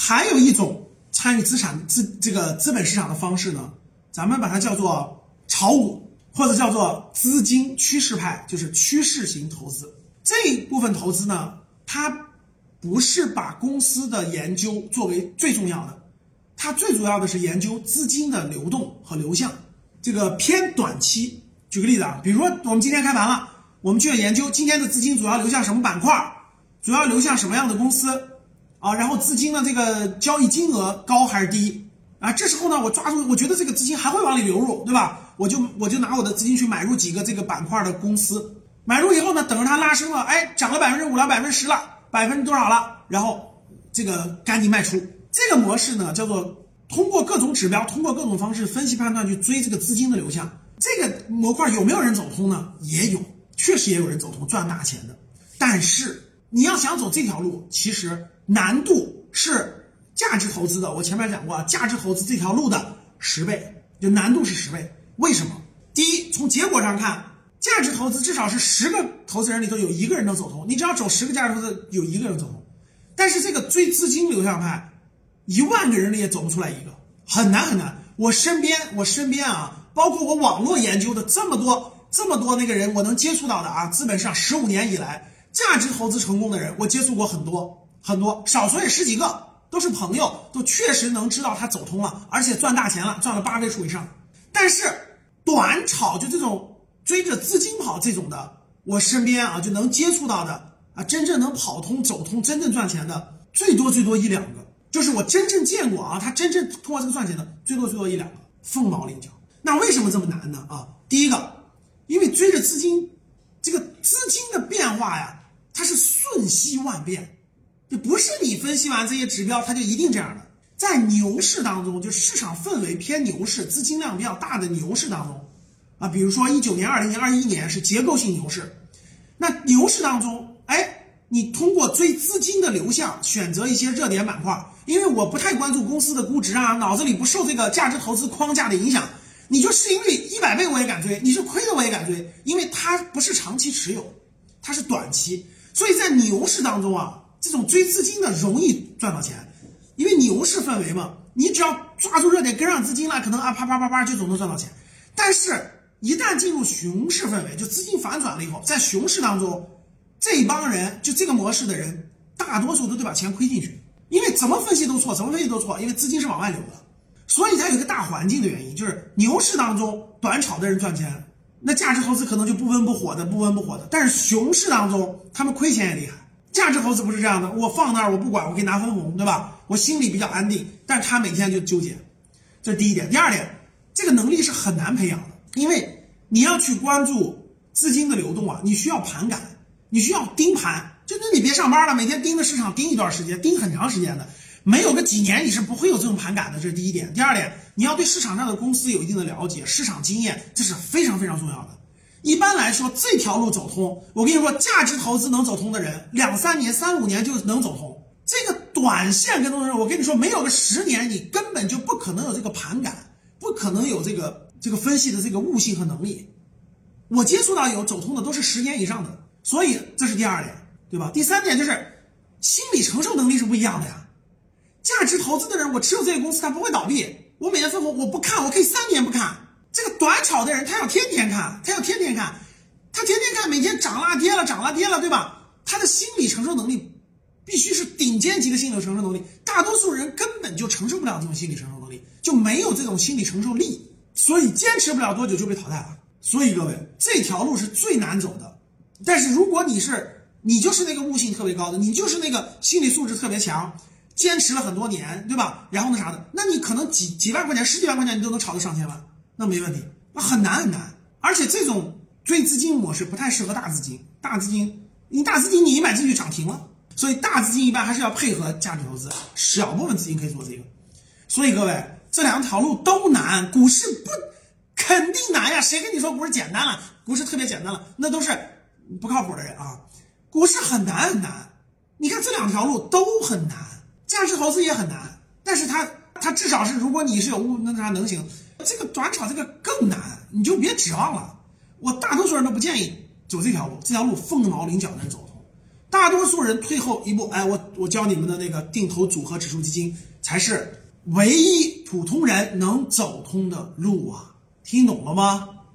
还有一种参与资产资这个资本市场的方式呢，咱们把它叫做炒股，或者叫做资金趋势派，就是趋势型投资。这一部分投资呢，它不是把公司的研究作为最重要的，它最主要的是研究资金的流动和流向，这个偏短期。举个例子啊，比如说我们今天开盘了，我们就要研究今天的资金主要流向什么板块，主要流向什么样的公司啊，然后资金的这个交易金额高还是低啊？这时候呢，我抓住，我觉得这个资金还会往里流入，对吧？我就我就拿我的资金去买入几个这个板块的公司，买入以后呢，等着它拉升了，哎，涨了百分之五了，百分之十了，百分之多少了，然后这个赶紧卖出。这个模式呢，叫做通过各种指标，通过各种方式分析判断去追这个资金的流向。这个模块有没有人走通呢？也有，确实也有人走通，赚大钱的。但是你要想走这条路，其实难度是价值投资的。我前面讲过，价值投资这条路的十倍，就难度是十倍。为什么？第一，从结果上看，价值投资至少是十个投资人里头有一个人能走通。你只要走十个价值投资，有一个人走通。但是这个追资金流向派，一万个人里也走不出来一个，很难很难。我身边，我身边啊。包括我网络研究的这么多这么多那个人，我能接触到的啊，资本上十五年以来价值投资成功的人，我接触过很多很多，少说也十几个，都是朋友，都确实能知道他走通了，而且赚大钱了，赚了八位数以上。但是短炒就这种追着资金跑这种的，我身边啊就能接触到的啊，真正能跑通走通、真正赚钱的，最多最多一两个，就是我真正见过啊，他真正通过这个赚钱的，最多最多一两个，凤毛麟角。那为什么这么难呢？啊，第一个，因为追着资金，这个资金的变化呀，它是瞬息万变，就不是你分析完这些指标，它就一定这样的。在牛市当中，就市场氛围偏牛市、资金量比较大的牛市当中，啊，比如说一九年、二零年、二一年是结构性牛市，那牛市当中，哎，你通过追资金的流向，选择一些热点板块，因为我不太关注公司的估值啊，脑子里不受这个价值投资框架的影响。你就市盈率一百倍我也敢追，你是亏的我也敢追，因为它不是长期持有，它是短期，所以在牛市当中啊，这种追资金的容易赚到钱，因为牛市氛围嘛，你只要抓住热点跟上资金了，可能啊啪啪啪啪就总能赚到钱。但是，一旦进入熊市氛围，就资金反转了以后，在熊市当中，这帮人就这个模式的人，大多数都得把钱亏进去，因为怎么分析都错，怎么分析都错，因为资金是往外流的。所以它有一个大环境的原因，就是牛市当中短炒的人赚钱，那价值投资可能就不温不火的，不温不火的。但是熊市当中，他们亏钱也厉害。价值投资不是这样的，我放那儿我不管，我可以拿分红，对吧？我心里比较安定。但是他每天就纠结，这第一点。第二点，这个能力是很难培养的，因为你要去关注资金的流动啊，你需要盘感，你需要盯盘，就那你别上班了，每天盯着市场盯一段时间，盯很长时间的。没有个几年，你是不会有这种盘感的，这是第一点。第二点，你要对市场上的公司有一定的了解，市场经验，这是非常非常重要的。一般来说，这条路走通，我跟你说，价值投资能走通的人，两三年、三五年就能走通。这个短线跟踪人，我跟你说，没有个十年，你根本就不可能有这个盘感，不可能有这个这个分析的这个悟性和能力。我接触到有走通的都是十年以上的，所以这是第二点，对吧？第三点就是心理承受能力是不一样的呀。价值投资的人，我持有这个公司，它不会倒闭。我每年分红，我不看，我可以三年不看。短炒的人，他要天天看，他要天天看，他天天看，每天涨了跌了，涨了跌了，对吧？他的心理承受能力必须是顶尖级的心理承受能力。大多数人根本就承受不了这种心理承受能力，就没有这种心理承受力，所以坚持不了多久就被淘汰了。所以各位，这条路是最难走的。但是如果你是你就是那个悟性特别高的，你就是那个心理素质特别强。坚持了很多年，对吧？然后那啥的，那你可能几几万块钱、十几万块钱，你都能炒到上千万，那没问题。那很难很难，而且这种追资金模式不太适合大资金。大资金，你大资金你一买进去涨停了，所以大资金一般还是要配合价值投资，小部分资金可以做这个。所以各位，这两条路都难，股市不肯定难呀。谁跟你说股市简单了？股市特别简单了，那都是不靠谱的人啊。股市很难很难，你看这两条路都很难。价值投资也很难，但是它它至少是，如果你是有悟，那啥能行。这个转场这个更难，你就别指望了。我大多数人都不建议走这条路，这条路凤毛麟角能走通。大多数人退后一步，哎，我我教你们的那个定投组合指数基金才是唯一普通人能走通的路啊！听懂了吗？